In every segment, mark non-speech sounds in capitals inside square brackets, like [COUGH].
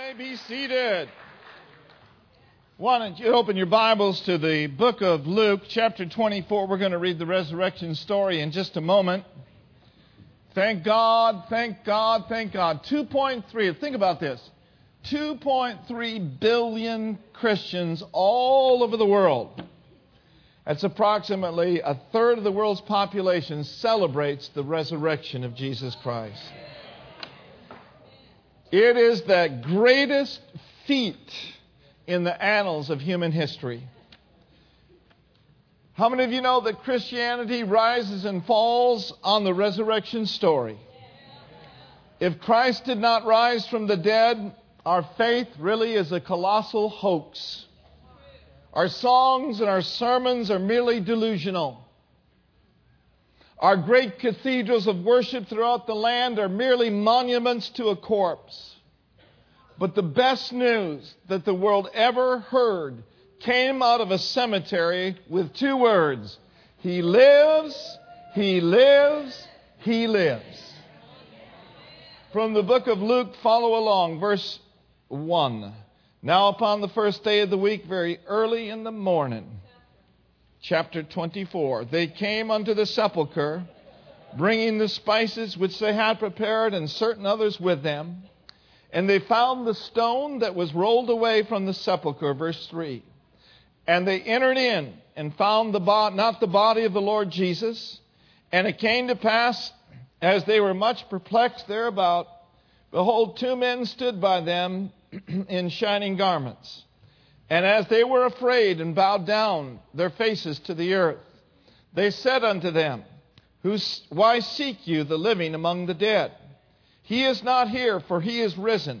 may be seated. Why don't you open your Bibles to the book of Luke, chapter 24? We're going to read the resurrection story in just a moment. Thank God, thank God, thank God. 2.3, think about this 2.3 billion Christians all over the world. That's approximately a third of the world's population celebrates the resurrection of Jesus Christ. It is the greatest feat in the annals of human history. How many of you know that Christianity rises and falls on the resurrection story? If Christ did not rise from the dead, our faith really is a colossal hoax. Our songs and our sermons are merely delusional. Our great cathedrals of worship throughout the land are merely monuments to a corpse. But the best news that the world ever heard came out of a cemetery with two words He lives, He lives, He lives. From the book of Luke, follow along, verse 1. Now, upon the first day of the week, very early in the morning, chapter 24. They came unto the sepulchre, bringing the spices which they had prepared, and certain others with them. And they found the stone that was rolled away from the sepulchre, verse 3. And they entered in and found the bo- not the body of the Lord Jesus. And it came to pass, as they were much perplexed thereabout, behold, two men stood by them [CLEARS THROAT] in shining garments and as they were afraid and bowed down their faces to the earth, they said unto them, Why seek you the living among the dead? He is not here, for he is risen.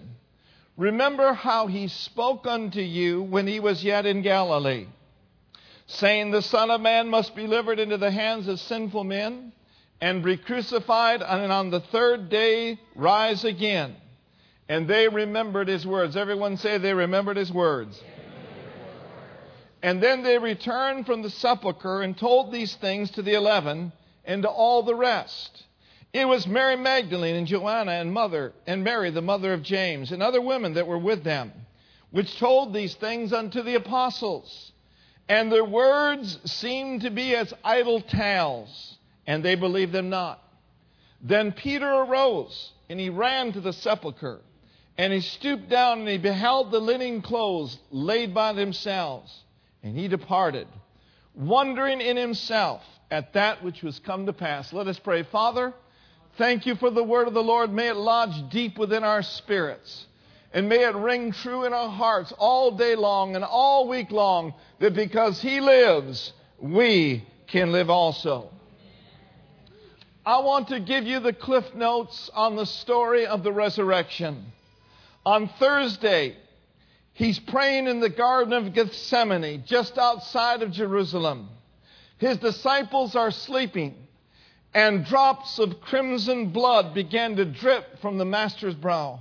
Remember how he spoke unto you when he was yet in Galilee, saying, The Son of Man must be delivered into the hands of sinful men, and be crucified, and on the third day rise again. And they remembered his words. Everyone say they remembered his words. And then they returned from the sepulchre and told these things to the eleven and to all the rest. It was Mary Magdalene and Joanna and mother and Mary the mother of James and other women that were with them, which told these things unto the apostles. And their words seemed to be as idle tales, and they believed them not. Then Peter arose and he ran to the sepulchre, and he stooped down and he beheld the linen clothes laid by themselves and he departed, wondering in himself at that which was come to pass. Let us pray. Father, thank you for the word of the Lord. May it lodge deep within our spirits. And may it ring true in our hearts all day long and all week long that because He lives, we can live also. I want to give you the cliff notes on the story of the resurrection. On Thursday, He's praying in the Garden of Gethsemane, just outside of Jerusalem. His disciples are sleeping, and drops of crimson blood began to drip from the Master's brow.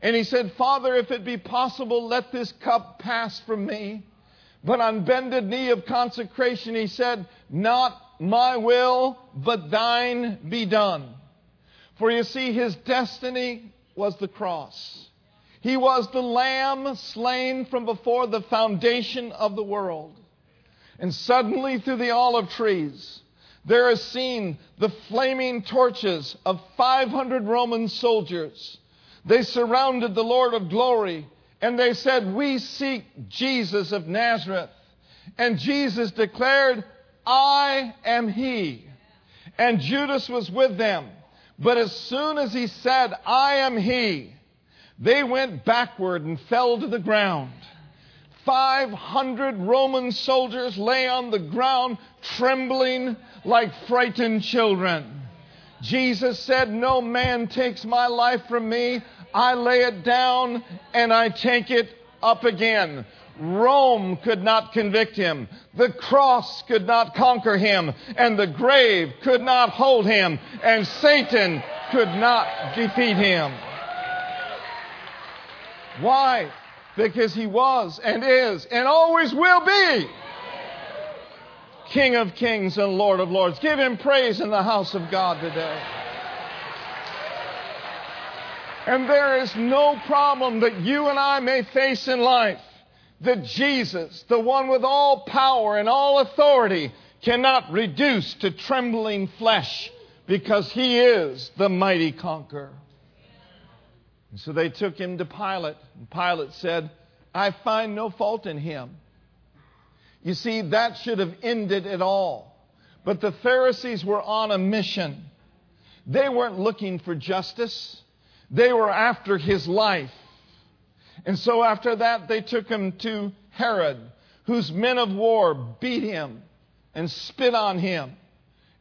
And he said, Father, if it be possible, let this cup pass from me. But on bended knee of consecration, he said, Not my will, but thine be done. For you see, his destiny was the cross. He was the lamb slain from before the foundation of the world. And suddenly, through the olive trees, there is seen the flaming torches of 500 Roman soldiers. They surrounded the Lord of glory and they said, We seek Jesus of Nazareth. And Jesus declared, I am he. And Judas was with them. But as soon as he said, I am he, they went backward and fell to the ground. 500 Roman soldiers lay on the ground trembling like frightened children. Jesus said, No man takes my life from me. I lay it down and I take it up again. Rome could not convict him. The cross could not conquer him. And the grave could not hold him. And Satan could not defeat him. Why? Because he was and is and always will be King of kings and Lord of lords. Give him praise in the house of God today. And there is no problem that you and I may face in life that Jesus, the one with all power and all authority, cannot reduce to trembling flesh because he is the mighty conqueror. And so they took him to Pilate, and Pilate said, I find no fault in him. You see, that should have ended it all. But the Pharisees were on a mission. They weren't looking for justice, they were after his life. And so after that, they took him to Herod, whose men of war beat him and spit on him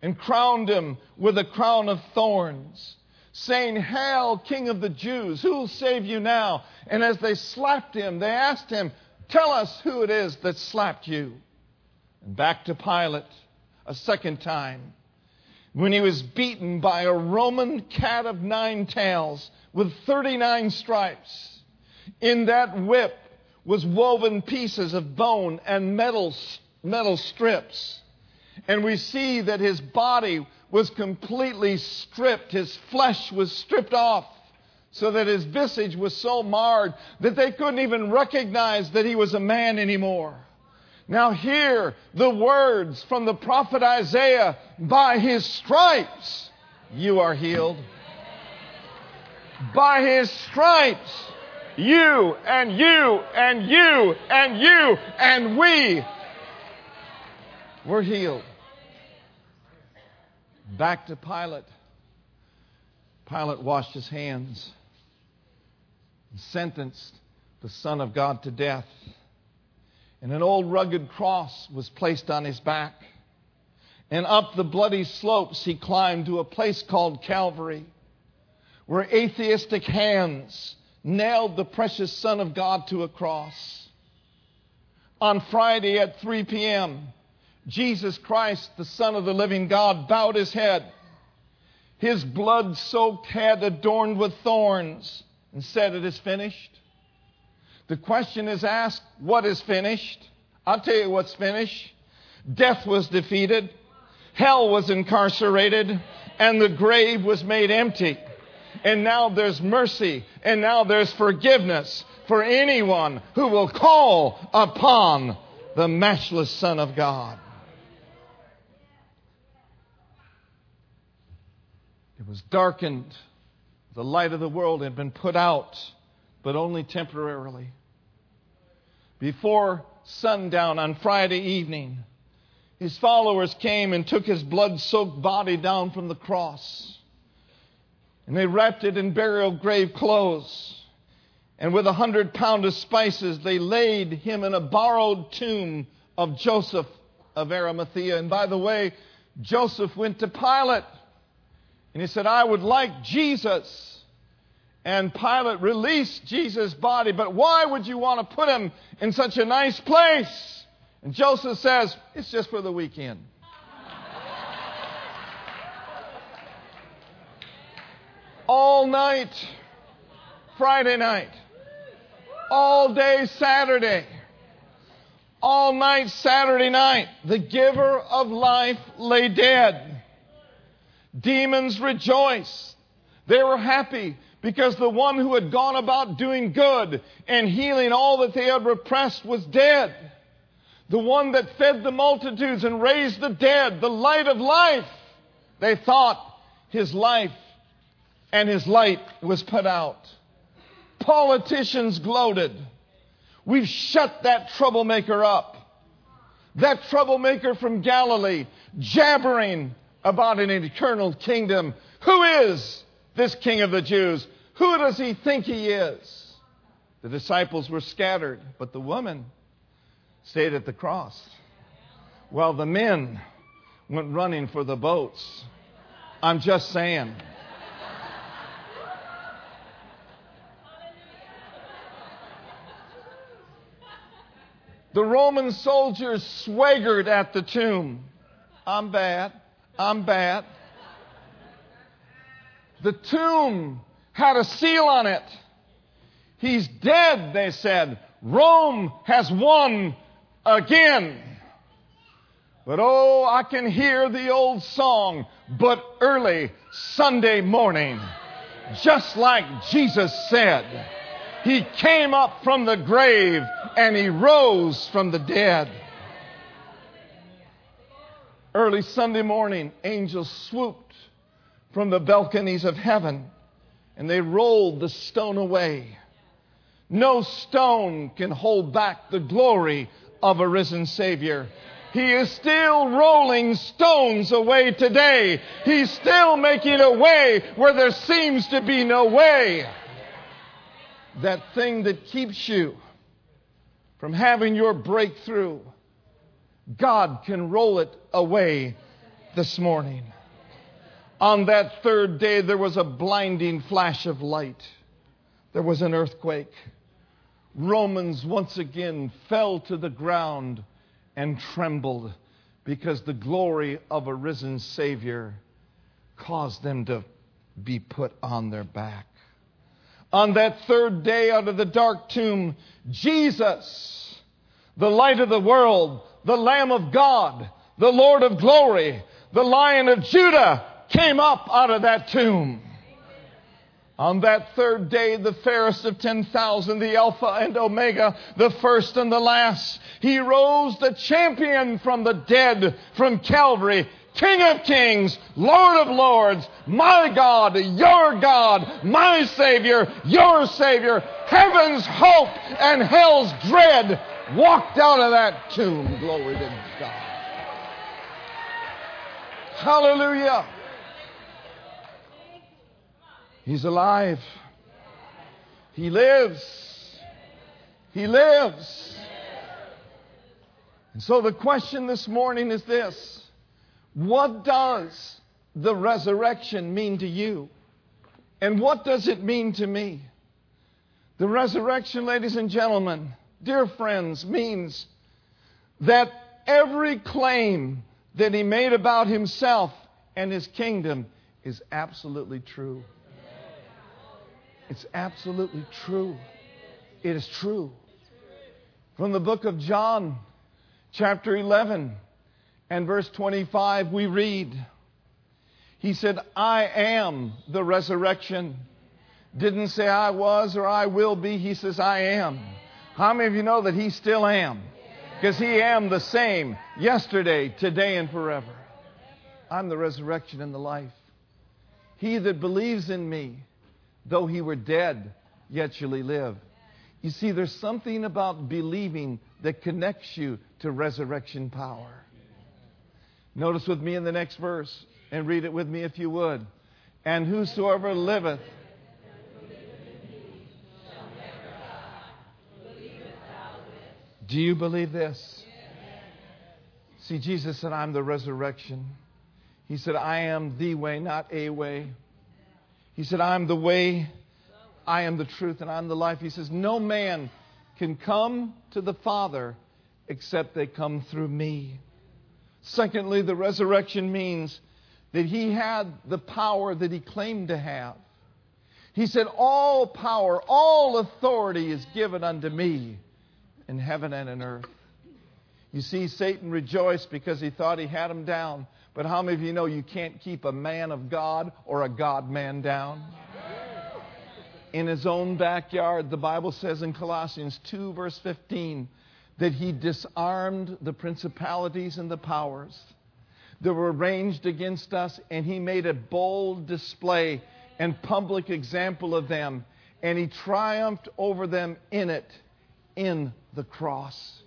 and crowned him with a crown of thorns, saying, Hail, King of the Jews, who will save you now? And as they slapped him, they asked him, Tell us who it is that slapped you. And back to Pilate a second time when he was beaten by a Roman cat of nine tails with 39 stripes. In that whip was woven pieces of bone and metal, metal strips. And we see that his body was completely stripped. His flesh was stripped off so that his visage was so marred that they couldn't even recognize that he was a man anymore. Now hear the words from the prophet Isaiah by his stripes you are healed. By his stripes you and you and you and you and we were healed. Back to Pilate. Pilate washed his hands and sentenced the Son of God to death. And an old rugged cross was placed on his back. And up the bloody slopes he climbed to a place called Calvary, where atheistic hands nailed the precious Son of God to a cross. On Friday at 3 p.m., Jesus Christ, the Son of the living God, bowed his head, his blood soaked head adorned with thorns, and said, It is finished. The question is asked, What is finished? I'll tell you what's finished. Death was defeated, hell was incarcerated, and the grave was made empty. And now there's mercy, and now there's forgiveness for anyone who will call upon the matchless Son of God. Was darkened. The light of the world had been put out, but only temporarily. Before sundown on Friday evening, his followers came and took his blood soaked body down from the cross. And they wrapped it in burial grave clothes. And with a hundred pound of spices, they laid him in a borrowed tomb of Joseph of Arimathea. And by the way, Joseph went to Pilate and he said, I would like Jesus. And Pilate released Jesus' body, but why would you want to put him in such a nice place? And Joseph says, It's just for the weekend. All night, Friday night, all day Saturday, all night Saturday night, the giver of life lay dead. Demons rejoiced. They were happy because the one who had gone about doing good and healing all that they had repressed was dead. The one that fed the multitudes and raised the dead, the light of life. They thought his life and his light was put out. Politicians gloated. We've shut that troublemaker up. That troublemaker from Galilee, jabbering about an eternal kingdom. Who is this King of the Jews? Who does he think he is? The disciples were scattered, but the woman stayed at the cross, while the men went running for the boats. I'm just saying. The Roman soldiers swaggered at the tomb. I'm bad. I'm bad. The tomb had a seal on it. He's dead, they said. Rome has won again. But oh, I can hear the old song, but early Sunday morning just like Jesus said. He came up from the grave and he rose from the dead. Early Sunday morning, angels swooped from the balconies of heaven and they rolled the stone away. No stone can hold back the glory of a risen Savior. He is still rolling stones away today. He's still making a way where there seems to be no way. That thing that keeps you from having your breakthrough, God can roll it away this morning. On that third day, there was a blinding flash of light. There was an earthquake. Romans once again fell to the ground and trembled because the glory of a risen Savior caused them to be put on their back. On that third day out of the dark tomb, Jesus, the light of the world, the Lamb of God, the Lord of glory, the Lion of Judah, came up out of that tomb. On that third day, the fairest of 10,000, the Alpha and Omega, the first and the last, he rose the champion from the dead, from Calvary, King of kings, Lord of lords, my God, your God, my Savior, your Savior, heaven's hope and hell's dread, walked out of that tomb. Glory to God. Hallelujah. He's alive. He lives. He lives. And so the question this morning is this What does the resurrection mean to you? And what does it mean to me? The resurrection, ladies and gentlemen, dear friends, means that every claim that he made about himself and his kingdom is absolutely true. It's absolutely true. It is true. From the book of John, chapter 11 and verse 25, we read, He said, I am the resurrection. Didn't say I was or I will be. He says, I am. How many of you know that He still am? Because He am the same yesterday, today, and forever. I'm the resurrection and the life. He that believes in me, Though he were dead, yet shall he live. You see, there's something about believing that connects you to resurrection power. Notice with me in the next verse and read it with me if you would. And whosoever liveth Do you believe this? See, Jesus said, I'm the resurrection. He said, I am the way, not a way. He said, I am the way, I am the truth, and I'm the life. He says, No man can come to the Father except they come through me. Secondly, the resurrection means that he had the power that he claimed to have. He said, All power, all authority is given unto me in heaven and in earth. You see, Satan rejoiced because he thought he had him down. But how many of you know you can't keep a man of God or a God man down? In his own backyard, the Bible says in Colossians 2, verse 15, that he disarmed the principalities and the powers that were ranged against us, and he made a bold display and public example of them, and he triumphed over them in it, in the cross.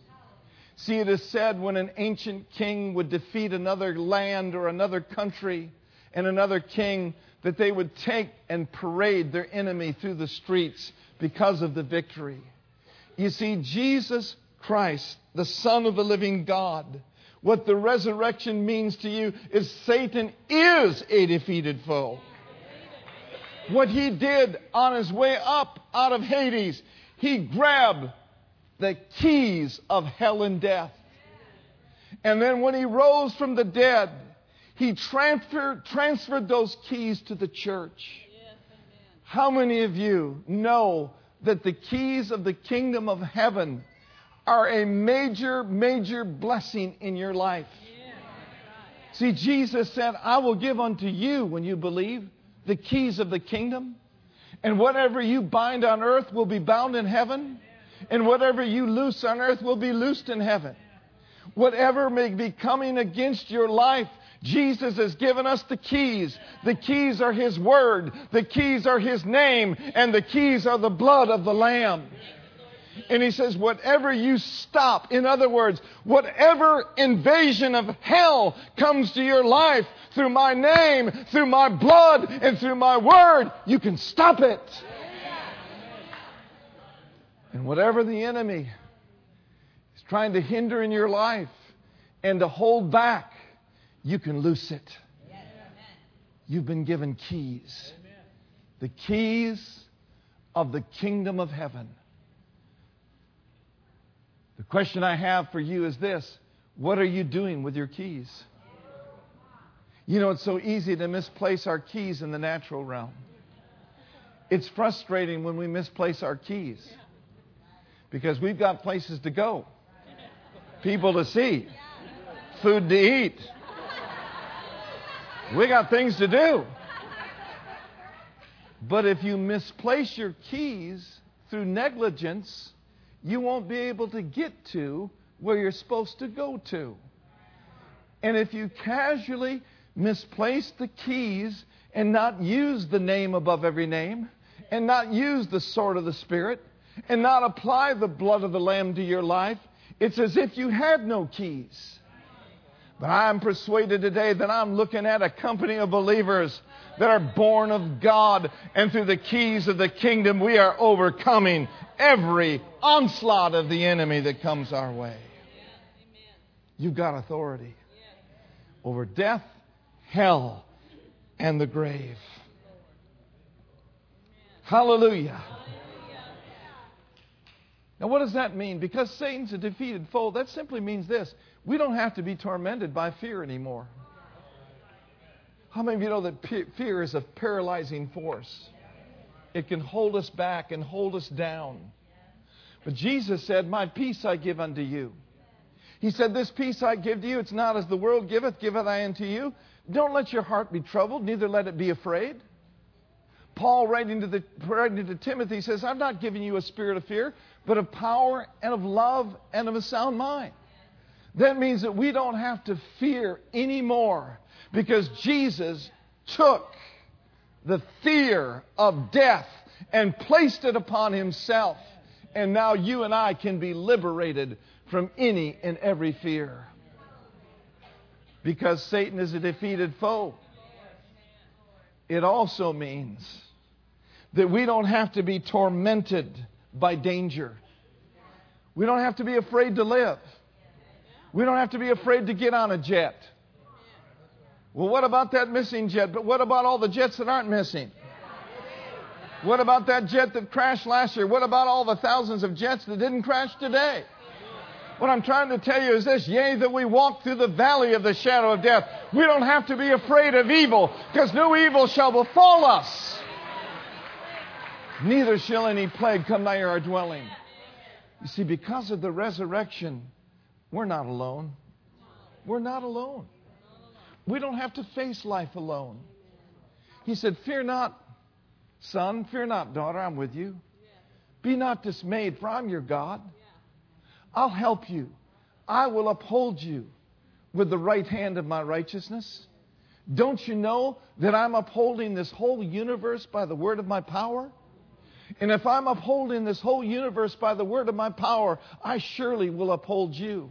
See, it is said when an ancient king would defeat another land or another country and another king, that they would take and parade their enemy through the streets because of the victory. You see, Jesus Christ, the Son of the living God, what the resurrection means to you is Satan is a defeated foe. What he did on his way up out of Hades, he grabbed the keys of hell and death. And then when he rose from the dead, he transferred, transferred those keys to the church. How many of you know that the keys of the kingdom of heaven are a major, major blessing in your life? See, Jesus said, I will give unto you, when you believe, the keys of the kingdom. And whatever you bind on earth will be bound in heaven. And whatever you loose on earth will be loosed in heaven. Whatever may be coming against your life, Jesus has given us the keys. The keys are His Word. The keys are His name. And the keys are the blood of the Lamb. And he says, whatever you stop, in other words, whatever invasion of hell comes to your life through my name, through my blood, and through my word, you can stop it. And whatever the enemy is trying to hinder in your life and to hold back, you can loose it. You've been given keys. The keys of the kingdom of heaven. The question I have for you is this What are you doing with your keys? You know, it's so easy to misplace our keys in the natural realm. It's frustrating when we misplace our keys because we've got places to go, people to see, food to eat. We got things to do. But if you misplace your keys through negligence, you won't be able to get to where you're supposed to go to. And if you casually misplace the keys and not use the name above every name, and not use the sword of the Spirit, and not apply the blood of the Lamb to your life, it's as if you had no keys. But I'm persuaded today that I'm looking at a company of believers that are born of God, and through the keys of the kingdom, we are overcoming every onslaught of the enemy that comes our way. You've got authority over death, hell, and the grave. Hallelujah. Now, what does that mean? Because Satan's a defeated foe, that simply means this we don't have to be tormented by fear anymore. How many of you know that fear is a paralyzing force? It can hold us back and hold us down. But Jesus said, My peace I give unto you. He said, This peace I give to you, it's not as the world giveth, giveth I unto you. Don't let your heart be troubled, neither let it be afraid. Paul, writing to, the, writing to Timothy, says, I've not given you a spirit of fear, but of power and of love and of a sound mind. That means that we don't have to fear anymore because Jesus took the fear of death and placed it upon himself. And now you and I can be liberated from any and every fear. Because Satan is a defeated foe. It also means that we don't have to be tormented by danger. We don't have to be afraid to live. We don't have to be afraid to get on a jet. Well, what about that missing jet? But what about all the jets that aren't missing? What about that jet that crashed last year? What about all the thousands of jets that didn't crash today? What I'm trying to tell you is this yea, that we walk through the valley of the shadow of death. We don't have to be afraid of evil, because no evil shall befall us. Neither shall any plague come nigh our dwelling. You see, because of the resurrection, we're not alone. We're not alone. We don't have to face life alone. He said, Fear not, son, fear not, daughter, I'm with you. Be not dismayed, for I'm your God. I'll help you. I will uphold you with the right hand of my righteousness. Don't you know that I'm upholding this whole universe by the word of my power? And if I'm upholding this whole universe by the word of my power, I surely will uphold you.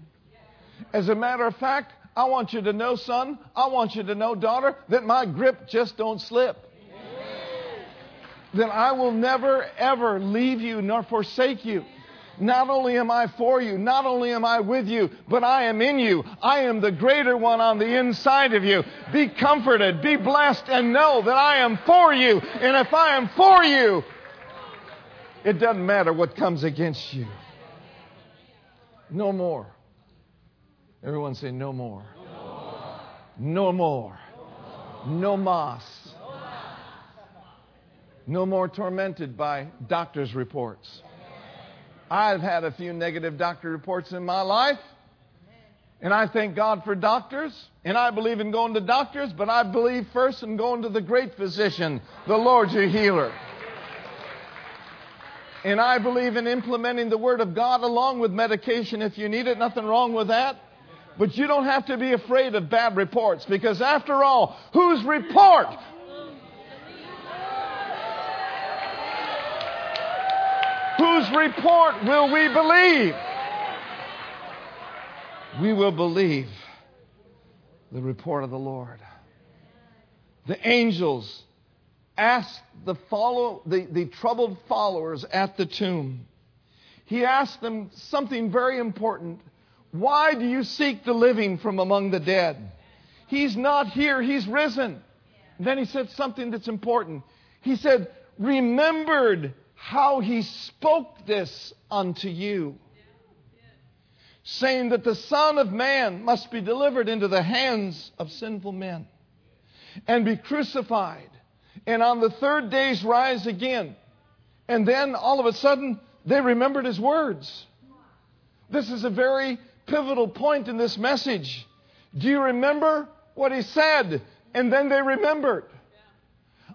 As a matter of fact, I want you to know, son, I want you to know, daughter, that my grip just don't slip. That I will never, ever leave you nor forsake you. Not only am I for you, not only am I with you, but I am in you. I am the greater one on the inside of you. Be comforted, be blessed, and know that I am for you. And if I am for you, it doesn't matter what comes against you. No more. Everyone say, no more. No more. No more. No more tormented by doctor's reports. I've had a few negative doctor reports in my life. And I thank God for doctors. And I believe in going to doctors, but I believe first in going to the great physician, the Lord your healer. And I believe in implementing the Word of God along with medication if you need it. Nothing wrong with that. But you don't have to be afraid of bad reports because, after all, whose report? Whose report will we believe? We will believe the report of the Lord. The angels asked the, follow, the, the troubled followers at the tomb, he asked them something very important. Why do you seek the living from among the dead? He's not here, he's risen. then he said something that's important. He said, Remembered how he spoke this unto you, saying that the Son of Man must be delivered into the hands of sinful men and be crucified and on the third days rise again. And then all of a sudden, they remembered his words. This is a very pivotal point in this message. Do you remember what he said? And then they remembered.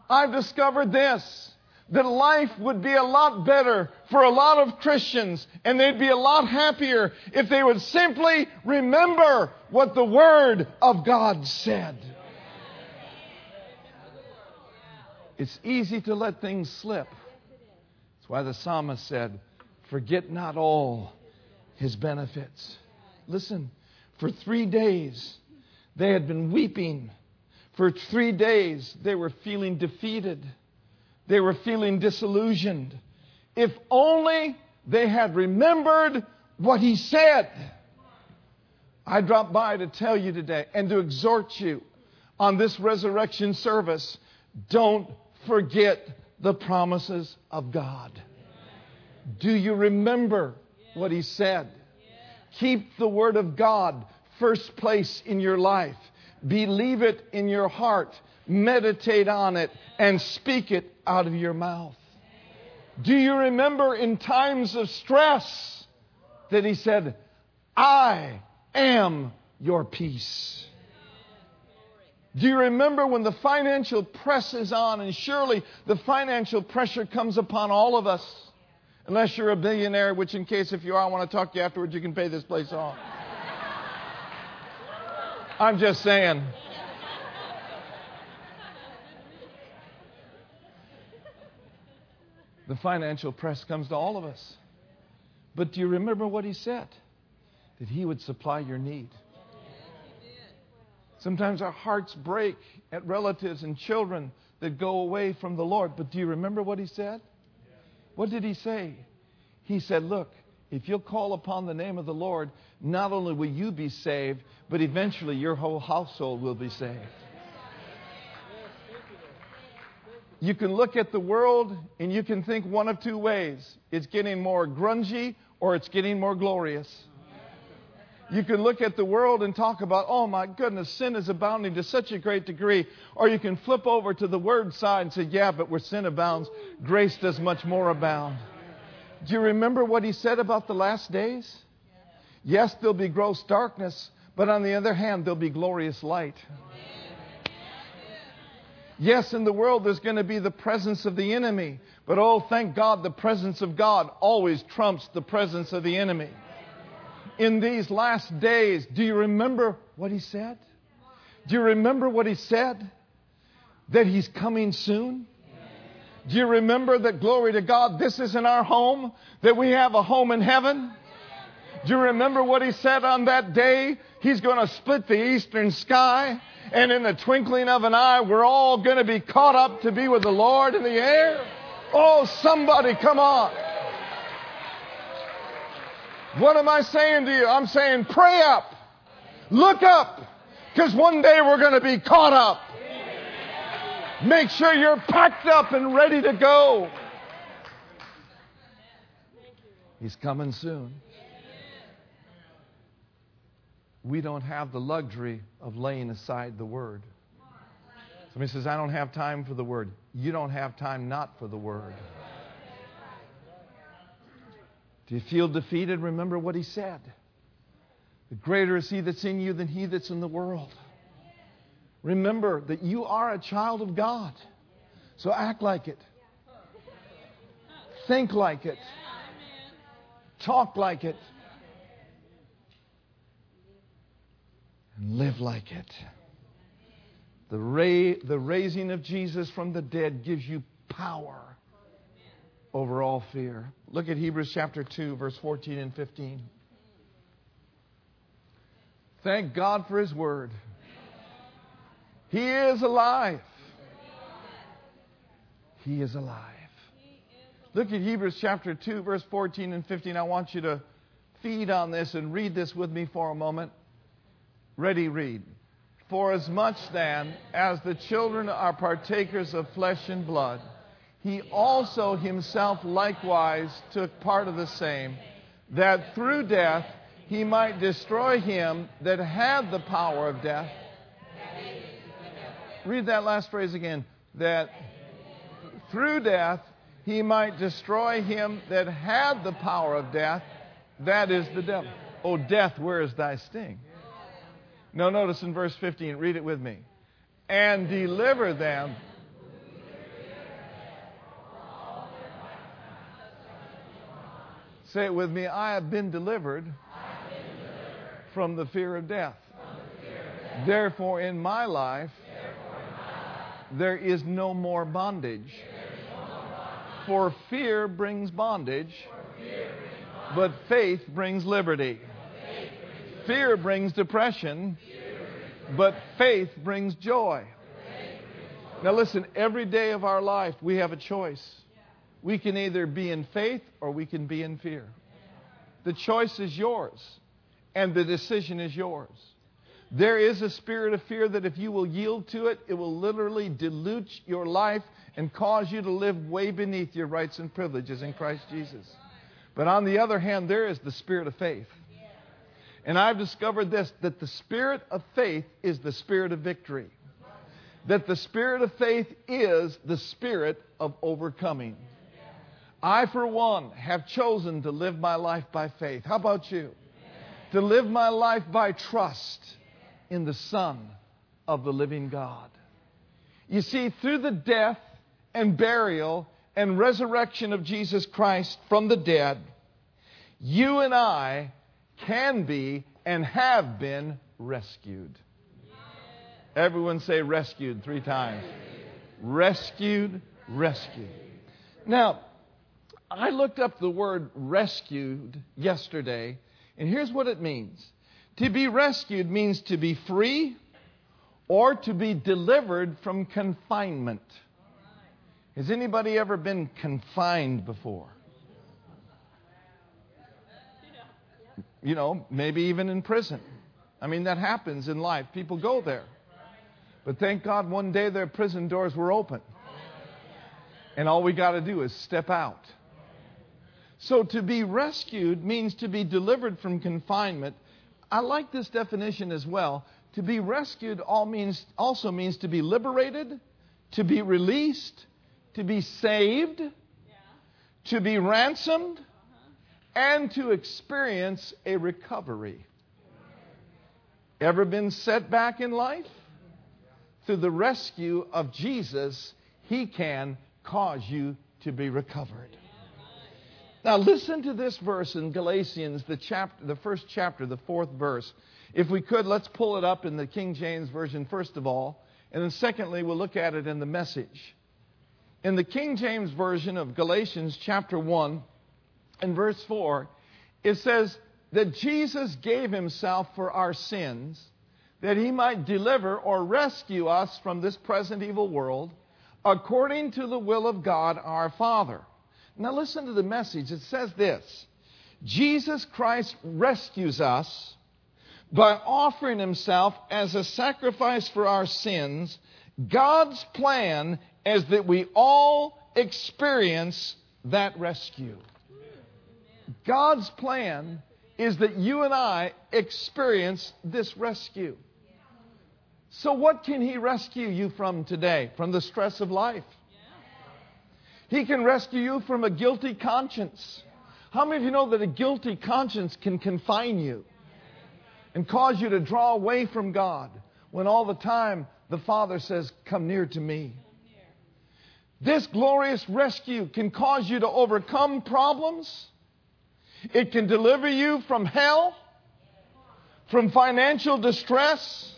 I've discovered this that life would be a lot better for a lot of Christians and they'd be a lot happier if they would simply remember what the Word of God said. It's easy to let things slip. That's why the psalmist said, Forget not all his benefits. Listen, for three days they had been weeping. For three days they were feeling defeated. They were feeling disillusioned. If only they had remembered what he said. I dropped by to tell you today and to exhort you on this resurrection service don't forget the promises of God. Do you remember what He said? Keep the Word of God first place in your life. Believe it in your heart. Meditate on it and speak it out of your mouth. Do you remember in times of stress that He said, I am your peace? Do you remember when the financial press is on? And surely the financial pressure comes upon all of us. Unless you're a billionaire, which, in case if you are, I want to talk to you afterwards, you can pay this place off. I'm just saying. The financial press comes to all of us. But do you remember what he said? That he would supply your need. Sometimes our hearts break at relatives and children that go away from the Lord. But do you remember what he said? What did he say? He said, Look, if you'll call upon the name of the Lord, not only will you be saved, but eventually your whole household will be saved. You can look at the world and you can think one of two ways it's getting more grungy or it's getting more glorious. You can look at the world and talk about, oh my goodness, sin is abounding to such a great degree. Or you can flip over to the word side and say, yeah, but where sin abounds, grace does much more abound. Do you remember what he said about the last days? Yes, there'll be gross darkness, but on the other hand, there'll be glorious light. Yes, in the world there's going to be the presence of the enemy, but oh, thank God, the presence of God always trumps the presence of the enemy in these last days. Do you remember what he said? Do you remember what he said? That he's coming soon? Do you remember that, glory to God, this isn't our home, that we have a home in heaven? Do you remember what he said on that day? He's going to split the eastern sky, and in the twinkling of an eye, we're all going to be caught up to be with the Lord in the air. Oh, somebody, come on. What am I saying to you? I'm saying pray up. Look up. Because one day we're going to be caught up. Make sure you're packed up and ready to go. He's coming soon. We don't have the luxury of laying aside the word. Somebody says, I don't have time for the word. You don't have time not for the word. Do you feel defeated? Remember what he said. The greater is he that's in you than he that's in the world. Remember that you are a child of God. So act like it. think like it, talk like it, and live like it. The, ra- the raising of Jesus from the dead gives you power over all fear. Look at Hebrews chapter 2, verse 14 and 15. Thank God for His Word. He is alive. He is alive. Look at Hebrews chapter 2, verse 14 and 15. I want you to feed on this and read this with me for a moment. Ready, read. For as much then as the children are partakers of flesh and blood, he also himself likewise took part of the same, that through death he might destroy him that had the power of death. Read that last phrase again. That through death he might destroy him that had the power of death, that is the devil. Oh, death, where is thy sting? Now, notice in verse 15, read it with me. And deliver them. Say it with me. I have been delivered, from the fear of death. Therefore, in my life, there is no more bondage. For fear brings bondage, but faith brings liberty. Fear brings depression, but faith brings joy. Now, listen, every day of our life, we have a choice. We can either be in faith or we can be in fear. The choice is yours, and the decision is yours. There is a spirit of fear that if you will yield to it, it will literally dilute your life and cause you to live way beneath your rights and privileges in Christ Jesus. But on the other hand, there is the spirit of faith. And I've discovered this that the spirit of faith is the spirit of victory. That the spirit of faith is the spirit of overcoming. I, for one, have chosen to live my life by faith. How about you? To live my life by trust in the Son of the living God. You see, through the death and burial and resurrection of Jesus Christ from the dead, you and I can be and have been rescued. Everyone say rescued three times. Rescued, rescued. Now, I looked up the word rescued yesterday, and here's what it means to be rescued means to be free or to be delivered from confinement. Has anybody ever been confined before? You know, maybe even in prison. I mean, that happens in life. People go there. But thank God one day their prison doors were open. And all we got to do is step out. So to be rescued means to be delivered from confinement. I like this definition as well. To be rescued all means, also means to be liberated, to be released, to be saved, yeah. to be ransomed, uh-huh. and to experience a recovery. Ever been set back in life? Through the rescue of Jesus, He can cause you to be recovered. Now, listen to this verse in Galatians, the, chapter, the first chapter, the fourth verse. If we could, let's pull it up in the King James Version, first of all. And then, secondly, we'll look at it in the message. In the King James Version of Galatians, chapter 1, and verse 4, it says that Jesus gave himself for our sins, that he might deliver or rescue us from this present evil world, according to the will of God our Father. Now, listen to the message. It says this Jesus Christ rescues us by offering himself as a sacrifice for our sins. God's plan is that we all experience that rescue. God's plan is that you and I experience this rescue. So, what can He rescue you from today? From the stress of life he can rescue you from a guilty conscience. How many of you know that a guilty conscience can confine you and cause you to draw away from God when all the time the Father says, Come near to me? This glorious rescue can cause you to overcome problems. It can deliver you from hell, from financial distress.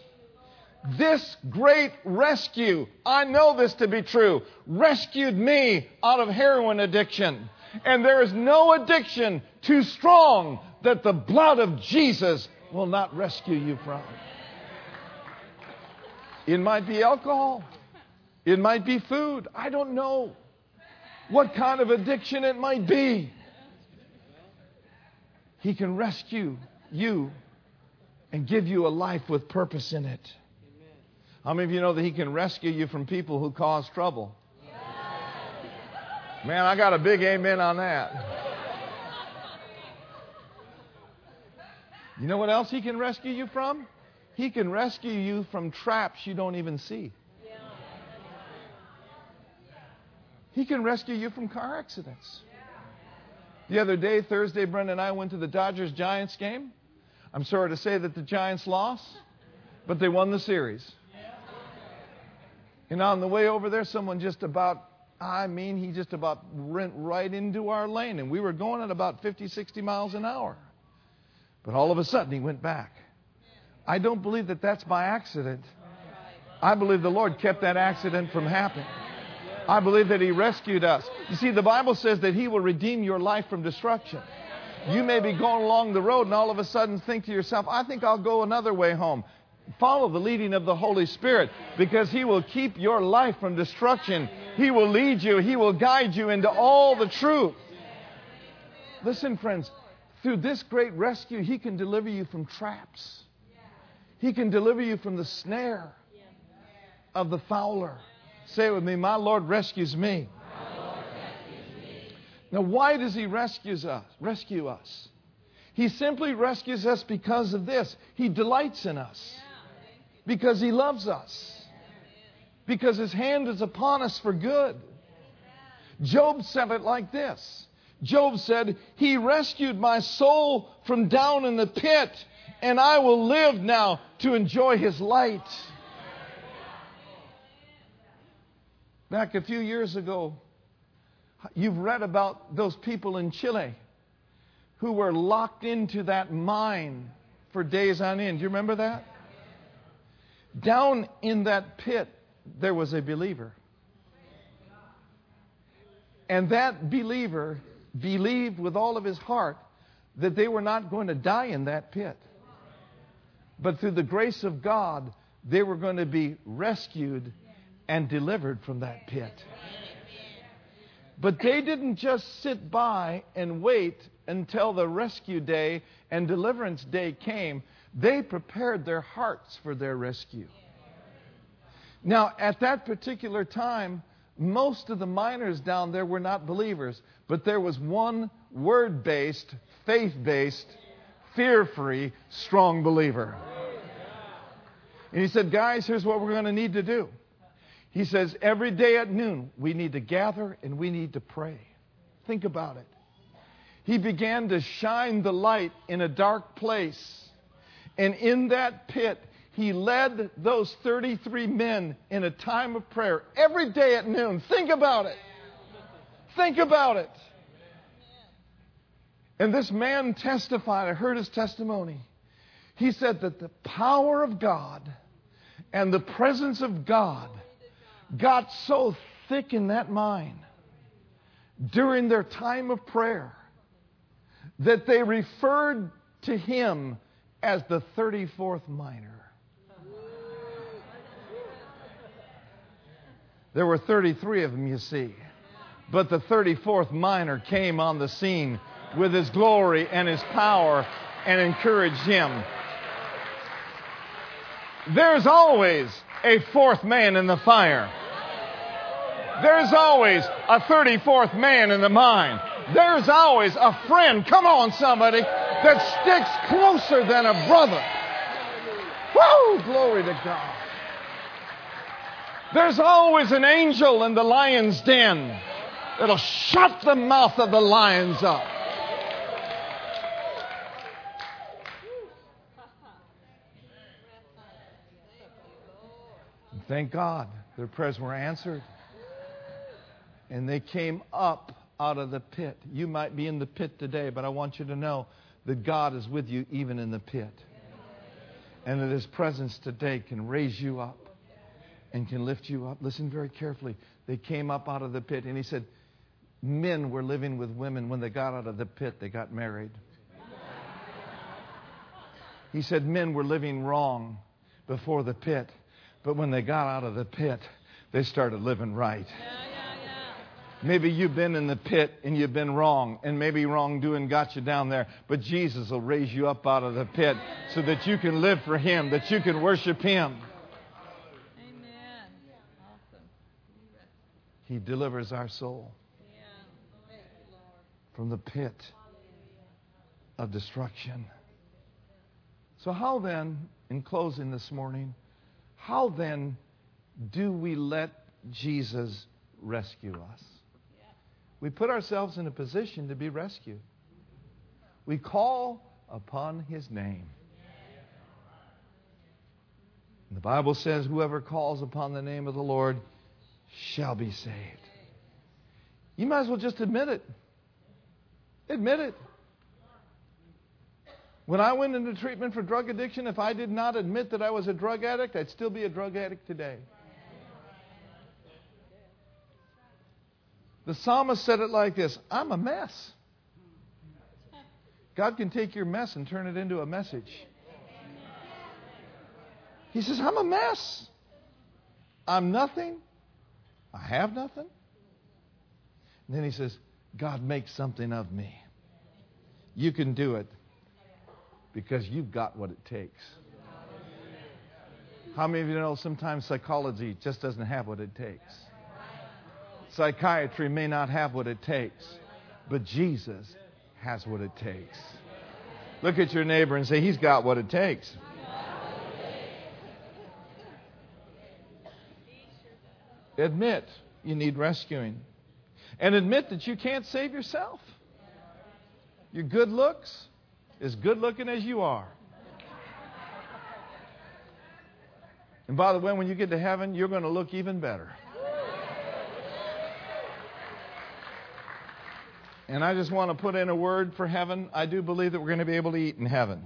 This great rescue, I know this to be true, rescued me out of heroin addiction. And there is no addiction too strong that the blood of Jesus will not rescue you from. It might be alcohol. It might be food. I don't know what kind of addiction it might be. He can rescue you and give you a life with purpose in it. How many of you know that He can rescue you from people who cause trouble? Man, I got a big amen on that. You know what else He can rescue you from? He can rescue you from traps you don't even see. He can rescue you from car accidents. The other day, Thursday, Brenda and I went to the Dodgers Giants game. I'm sorry to say that the Giants lost, but they won the series. And on the way over there, someone just about, I mean, he just about went right into our lane. And we were going at about 50, 60 miles an hour. But all of a sudden, he went back. I don't believe that that's by accident. I believe the Lord kept that accident from happening. I believe that He rescued us. You see, the Bible says that He will redeem your life from destruction. You may be going along the road and all of a sudden think to yourself, I think I'll go another way home. Follow the leading of the Holy Spirit because He will keep your life from destruction. He will lead you, He will guide you into all the truth. Listen, friends, through this great rescue, He can deliver you from traps, He can deliver you from the snare of the fowler. Say it with me, my Lord rescues me. Lord rescues me. Now, why does He rescues us? Rescue us. He simply rescues us because of this. He delights in us. Because He loves us. Because His hand is upon us for good. Job said it like this Job said, He rescued my soul from down in the pit, and I will live now to enjoy His light. Back a few years ago, you've read about those people in Chile who were locked into that mine for days on end. Do you remember that? Down in that pit, there was a believer. And that believer believed with all of his heart that they were not going to die in that pit. But through the grace of God, they were going to be rescued and delivered from that pit. But they didn't just sit by and wait until the rescue day and deliverance day came. They prepared their hearts for their rescue. Now, at that particular time, most of the miners down there were not believers, but there was one word based, faith based, fear free, strong believer. And he said, Guys, here's what we're going to need to do. He says, Every day at noon, we need to gather and we need to pray. Think about it. He began to shine the light in a dark place. And in that pit, he led those 33 men in a time of prayer every day at noon. Think about it. Think about it. And this man testified, I heard his testimony. He said that the power of God and the presence of God got so thick in that mind during their time of prayer that they referred to him as the 34th miner. There were 33 of them, you see. But the 34th miner came on the scene with his glory and his power and encouraged him. There's always a fourth man in the fire. There's always a 34th man in the mine. There's always a friend, come on, somebody, that sticks closer than a brother. Woo! Glory to God. There's always an angel in the lion's den that'll shut the mouth of the lions up. Thank God their prayers were answered. And they came up out of the pit. You might be in the pit today, but I want you to know that God is with you even in the pit. And that His presence today can raise you up and can lift you up. Listen very carefully. They came up out of the pit, and He said, Men were living with women. When they got out of the pit, they got married. He said, Men were living wrong before the pit, but when they got out of the pit, they started living right. Maybe you've been in the pit and you've been wrong, and maybe wrongdoing got you down there, but Jesus will raise you up out of the pit so that you can live for Him, that you can worship Him. Amen. Awesome. He delivers our soul Yeah. Thank you, Lord. from the pit of destruction. So, how then, in closing this morning, how then do we let Jesus rescue us? We put ourselves in a position to be rescued. We call upon his name. And the Bible says, Whoever calls upon the name of the Lord shall be saved. You might as well just admit it. Admit it. When I went into treatment for drug addiction, if I did not admit that I was a drug addict, I'd still be a drug addict today. The psalmist said it like this I'm a mess. God can take your mess and turn it into a message. He says, I'm a mess. I'm nothing. I have nothing. And then he says, God, makes something of me. You can do it because you've got what it takes. How many of you know sometimes psychology just doesn't have what it takes? Psychiatry may not have what it takes, but Jesus has what it takes. Look at your neighbor and say, He's got what it takes. Admit you need rescuing. And admit that you can't save yourself. Your good looks, as good looking as you are. And by the way, when you get to heaven, you're going to look even better. And I just want to put in a word for heaven. I do believe that we're going to be able to eat in heaven.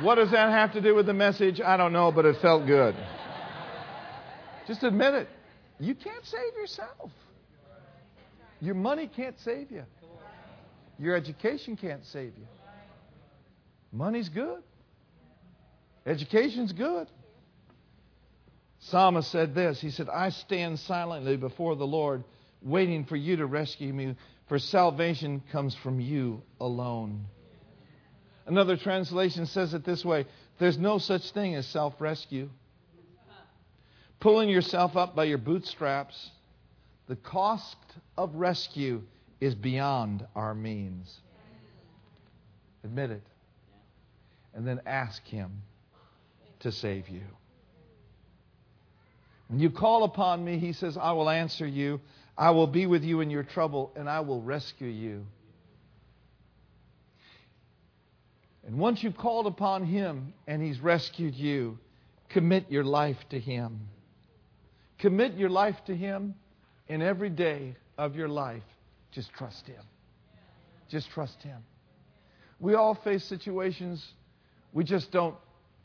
What does that have to do with the message? I don't know, but it felt good. Just admit it. You can't save yourself. Your money can't save you. Your education can't save you. Money's good. Education's good. Psalmist said this He said, I stand silently before the Lord, waiting for you to rescue me, for salvation comes from you alone. Another translation says it this way There's no such thing as self rescue. Pulling yourself up by your bootstraps, the cost of rescue is beyond our means. Admit it. And then ask Him to save you. When you call upon me, He says, I will answer you. I will be with you in your trouble, and I will rescue you. And once you've called upon Him and He's rescued you, commit your life to Him. Commit your life to Him in every day of your life. Just trust Him. Just trust Him. We all face situations we just don't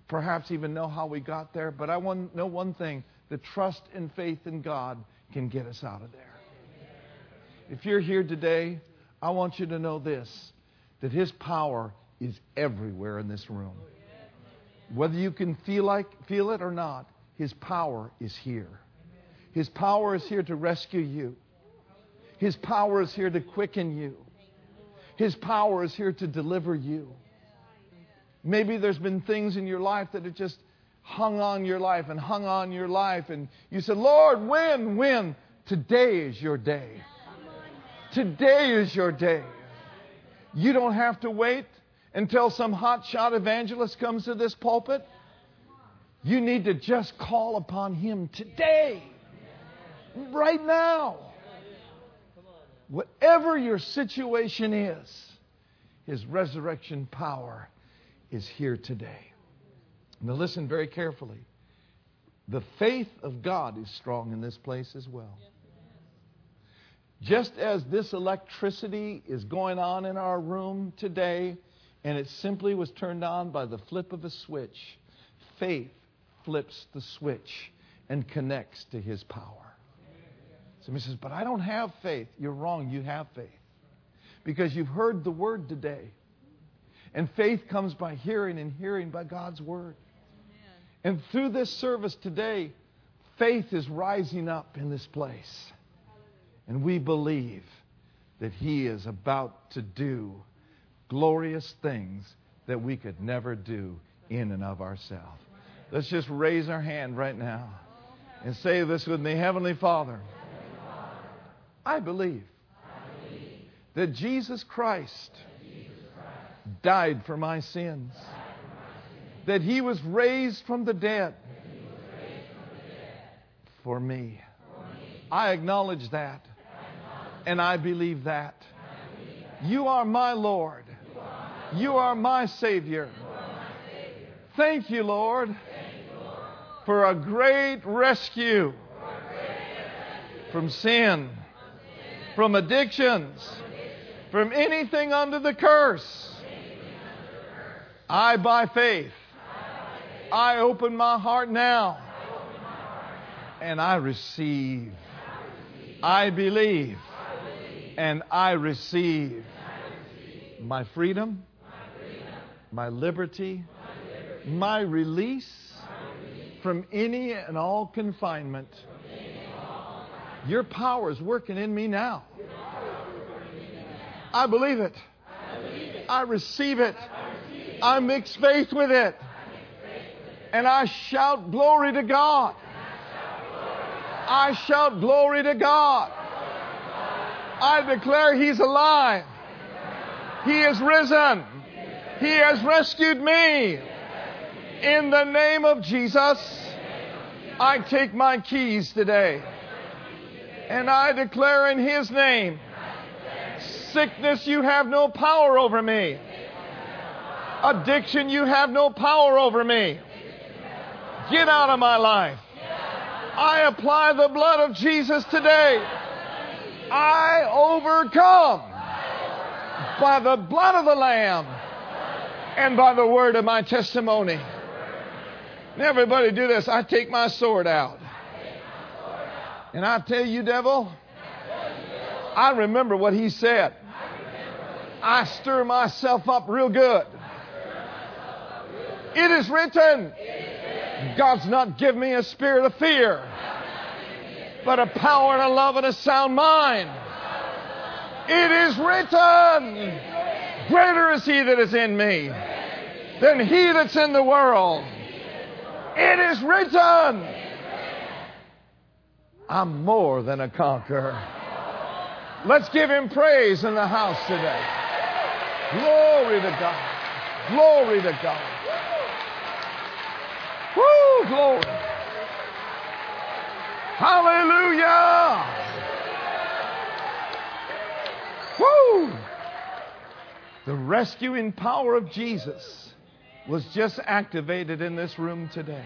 perhaps even know how we got there, but I want, know one thing the trust and faith in God can get us out of there. If you're here today, I want you to know this that His power is everywhere in this room. Whether you can feel like feel it or not, His power is here. His power is here to rescue you. His power is here to quicken you. His power is here to deliver you. Maybe there's been things in your life that have just hung on your life and hung on your life, and you said, Lord, when, when? Today is your day. Today is your day. You don't have to wait until some hotshot evangelist comes to this pulpit. You need to just call upon him today, right now. Whatever your situation is, his resurrection power is here today. Now, listen very carefully. The faith of God is strong in this place as well. Just as this electricity is going on in our room today, and it simply was turned on by the flip of a switch, faith flips the switch and connects to his power. Somebody says, But I don't have faith. You're wrong. You have faith. Because you've heard the word today. And faith comes by hearing, and hearing by God's word. And through this service today, faith is rising up in this place. And we believe that He is about to do glorious things that we could never do in and of ourselves. Let's just raise our hand right now and say this with me Heavenly Father, I believe that Jesus Christ died for my sins, that He was raised from the dead for me. I acknowledge that, and I believe that. You are my Lord. You are my Savior. Thank you, Lord, for a great rescue from sin, from addictions, from anything under the curse. I, by faith, I open my heart now and I receive. I believe and I receive my freedom, my liberty, my release from any and all confinement. Your power is working in me now. I believe it. I receive it. I mix faith with it. And I shout glory to God. I shout glory to God. I declare He's alive. He is risen. He has rescued me. In the name of Jesus, I take my keys today. And I declare in His name, sickness, you have no power over me. Addiction, you have no power over me. Get out of my life. I apply the blood of Jesus today. I overcome by the blood of the Lamb and by the word of my testimony. And everybody do this. I take my sword out. And I tell you, devil, I remember what he said. I stir myself up real good. It is written. God's not given me a spirit of fear, but a power and a love and a sound mind. It is written, Greater is he that is in me than he that's in the world. It is written, I'm more than a conqueror. Let's give him praise in the house today. Glory to God. Glory to God. Woo, glory. Hallelujah. Woo. The rescuing power of Jesus was just activated in this room today.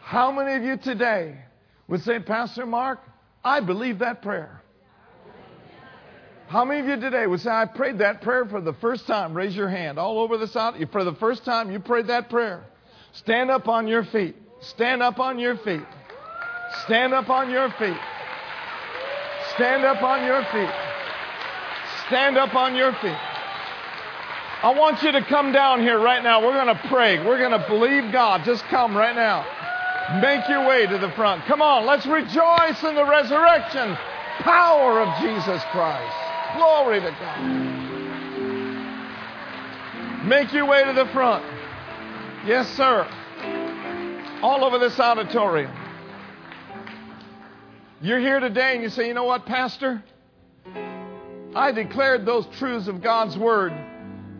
How many of you today would say, Pastor Mark, I believe that prayer? How many of you today would say, I prayed that prayer for the first time? Raise your hand. All over this out. For the first time, you prayed that prayer. Stand up on your feet. Stand up on your feet. Stand up on your feet. Stand up on your feet. Stand up on your feet. I want you to come down here right now. We're going to pray. We're going to believe God. Just come right now. Make your way to the front. Come on, let's rejoice in the resurrection power of Jesus Christ. Glory to God. Make your way to the front. Yes, sir. All over this auditorium. You're here today and you say, you know what, Pastor? I declared those truths of God's Word,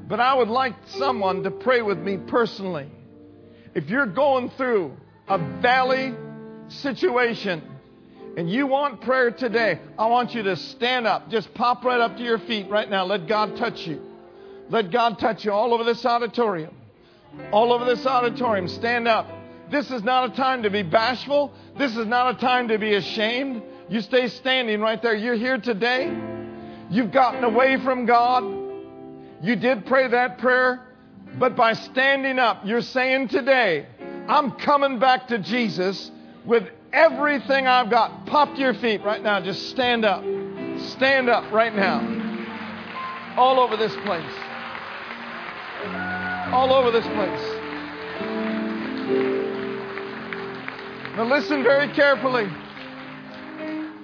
but I would like someone to pray with me personally. If you're going through a valley situation and you want prayer today, I want you to stand up. Just pop right up to your feet right now. Let God touch you. Let God touch you all over this auditorium. All over this auditorium. Stand up. This is not a time to be bashful. This is not a time to be ashamed. You stay standing right there. You're here today. You've gotten away from God. You did pray that prayer, but by standing up, you're saying today, I'm coming back to Jesus with everything I've got. Pop your feet right now. Just stand up. Stand up right now. All over this place. All over this place. Now, listen very carefully.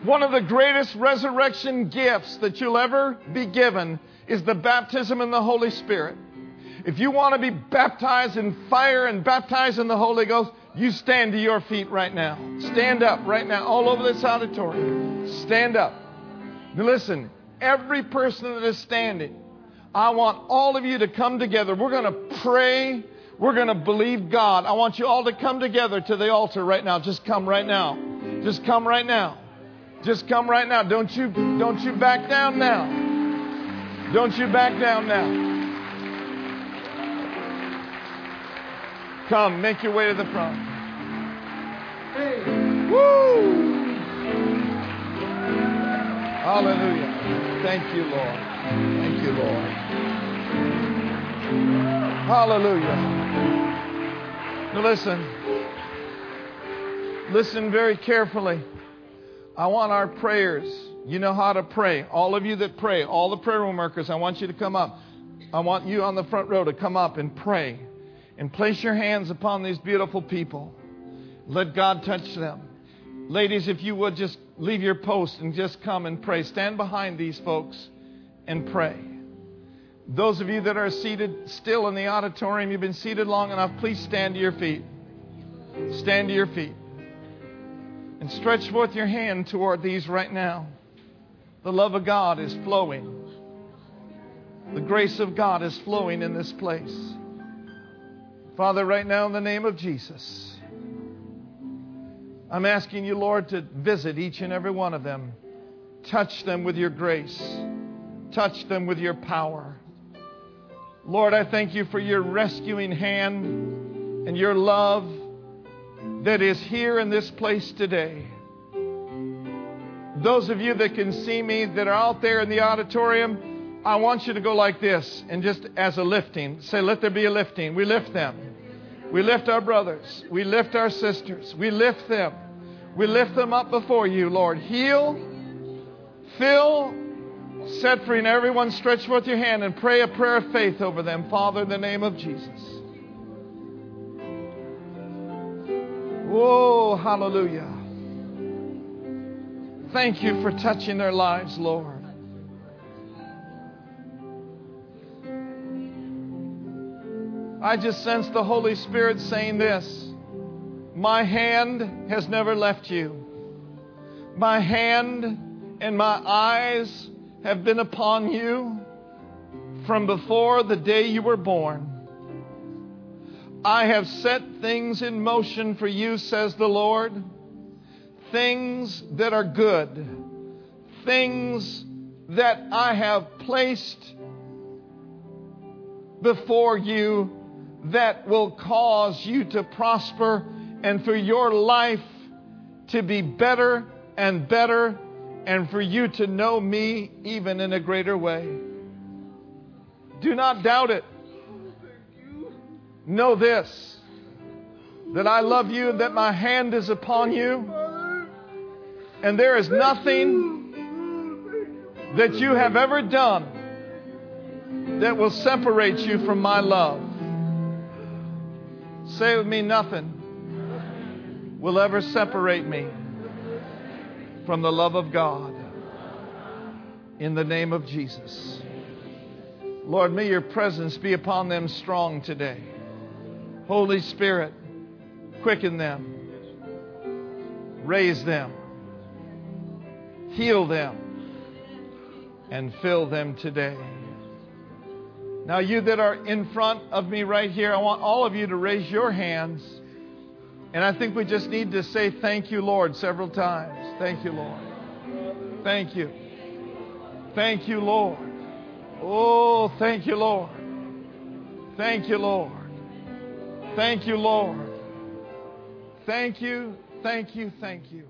One of the greatest resurrection gifts that you'll ever be given is the baptism in the Holy Spirit. If you want to be baptized in fire and baptized in the Holy Ghost, you stand to your feet right now. Stand up right now, all over this auditorium. Stand up. Now listen, every person that is standing, I want all of you to come together. We're going to pray. We're going to believe God. I want you all to come together to the altar right now. Just come right now. Just come right now. Just come right now. Don't you don't you back down now. Don't you back down now. Come, make your way to the front. Hey. Woo! Hallelujah. Thank you, Lord. Thank you, Lord. Hallelujah. Now listen. Listen very carefully. I want our prayers. You know how to pray. All of you that pray, all the prayer room workers, I want you to come up. I want you on the front row to come up and pray and place your hands upon these beautiful people. Let God touch them. Ladies, if you would just leave your post and just come and pray. Stand behind these folks and pray. Those of you that are seated still in the auditorium, you've been seated long enough, please stand to your feet. Stand to your feet. And stretch forth your hand toward these right now. The love of God is flowing. The grace of God is flowing in this place. Father, right now in the name of Jesus, I'm asking you, Lord, to visit each and every one of them. Touch them with your grace, touch them with your power. Lord, I thank you for your rescuing hand and your love that is here in this place today. Those of you that can see me that are out there in the auditorium, I want you to go like this and just as a lifting, say, Let there be a lifting. We lift them. We lift our brothers. We lift our sisters. We lift them. We lift them up before you, Lord. Heal, fill, set free. And everyone, stretch forth your hand and pray a prayer of faith over them, Father, in the name of Jesus. Whoa, hallelujah. Thank you for touching their lives, Lord. I just sense the Holy Spirit saying this My hand has never left you. My hand and my eyes have been upon you from before the day you were born. I have set things in motion for you, says the Lord. Things that are good. Things that I have placed before you that will cause you to prosper and for your life to be better and better and for you to know me even in a greater way. Do not doubt it. Know this that I love you that my hand is upon you. And there is nothing that you have ever done that will separate you from my love. Say with me, nothing will ever separate me from the love of God. In the name of Jesus. Lord, may your presence be upon them strong today. Holy Spirit, quicken them, raise them, heal them, and fill them today. Now, you that are in front of me right here, I want all of you to raise your hands. And I think we just need to say thank you, Lord, several times. Thank you, Lord. Thank you. Thank you, Lord. Oh, thank you, Lord. Thank you, Lord. Thank you, Lord. Thank you, thank you, thank you.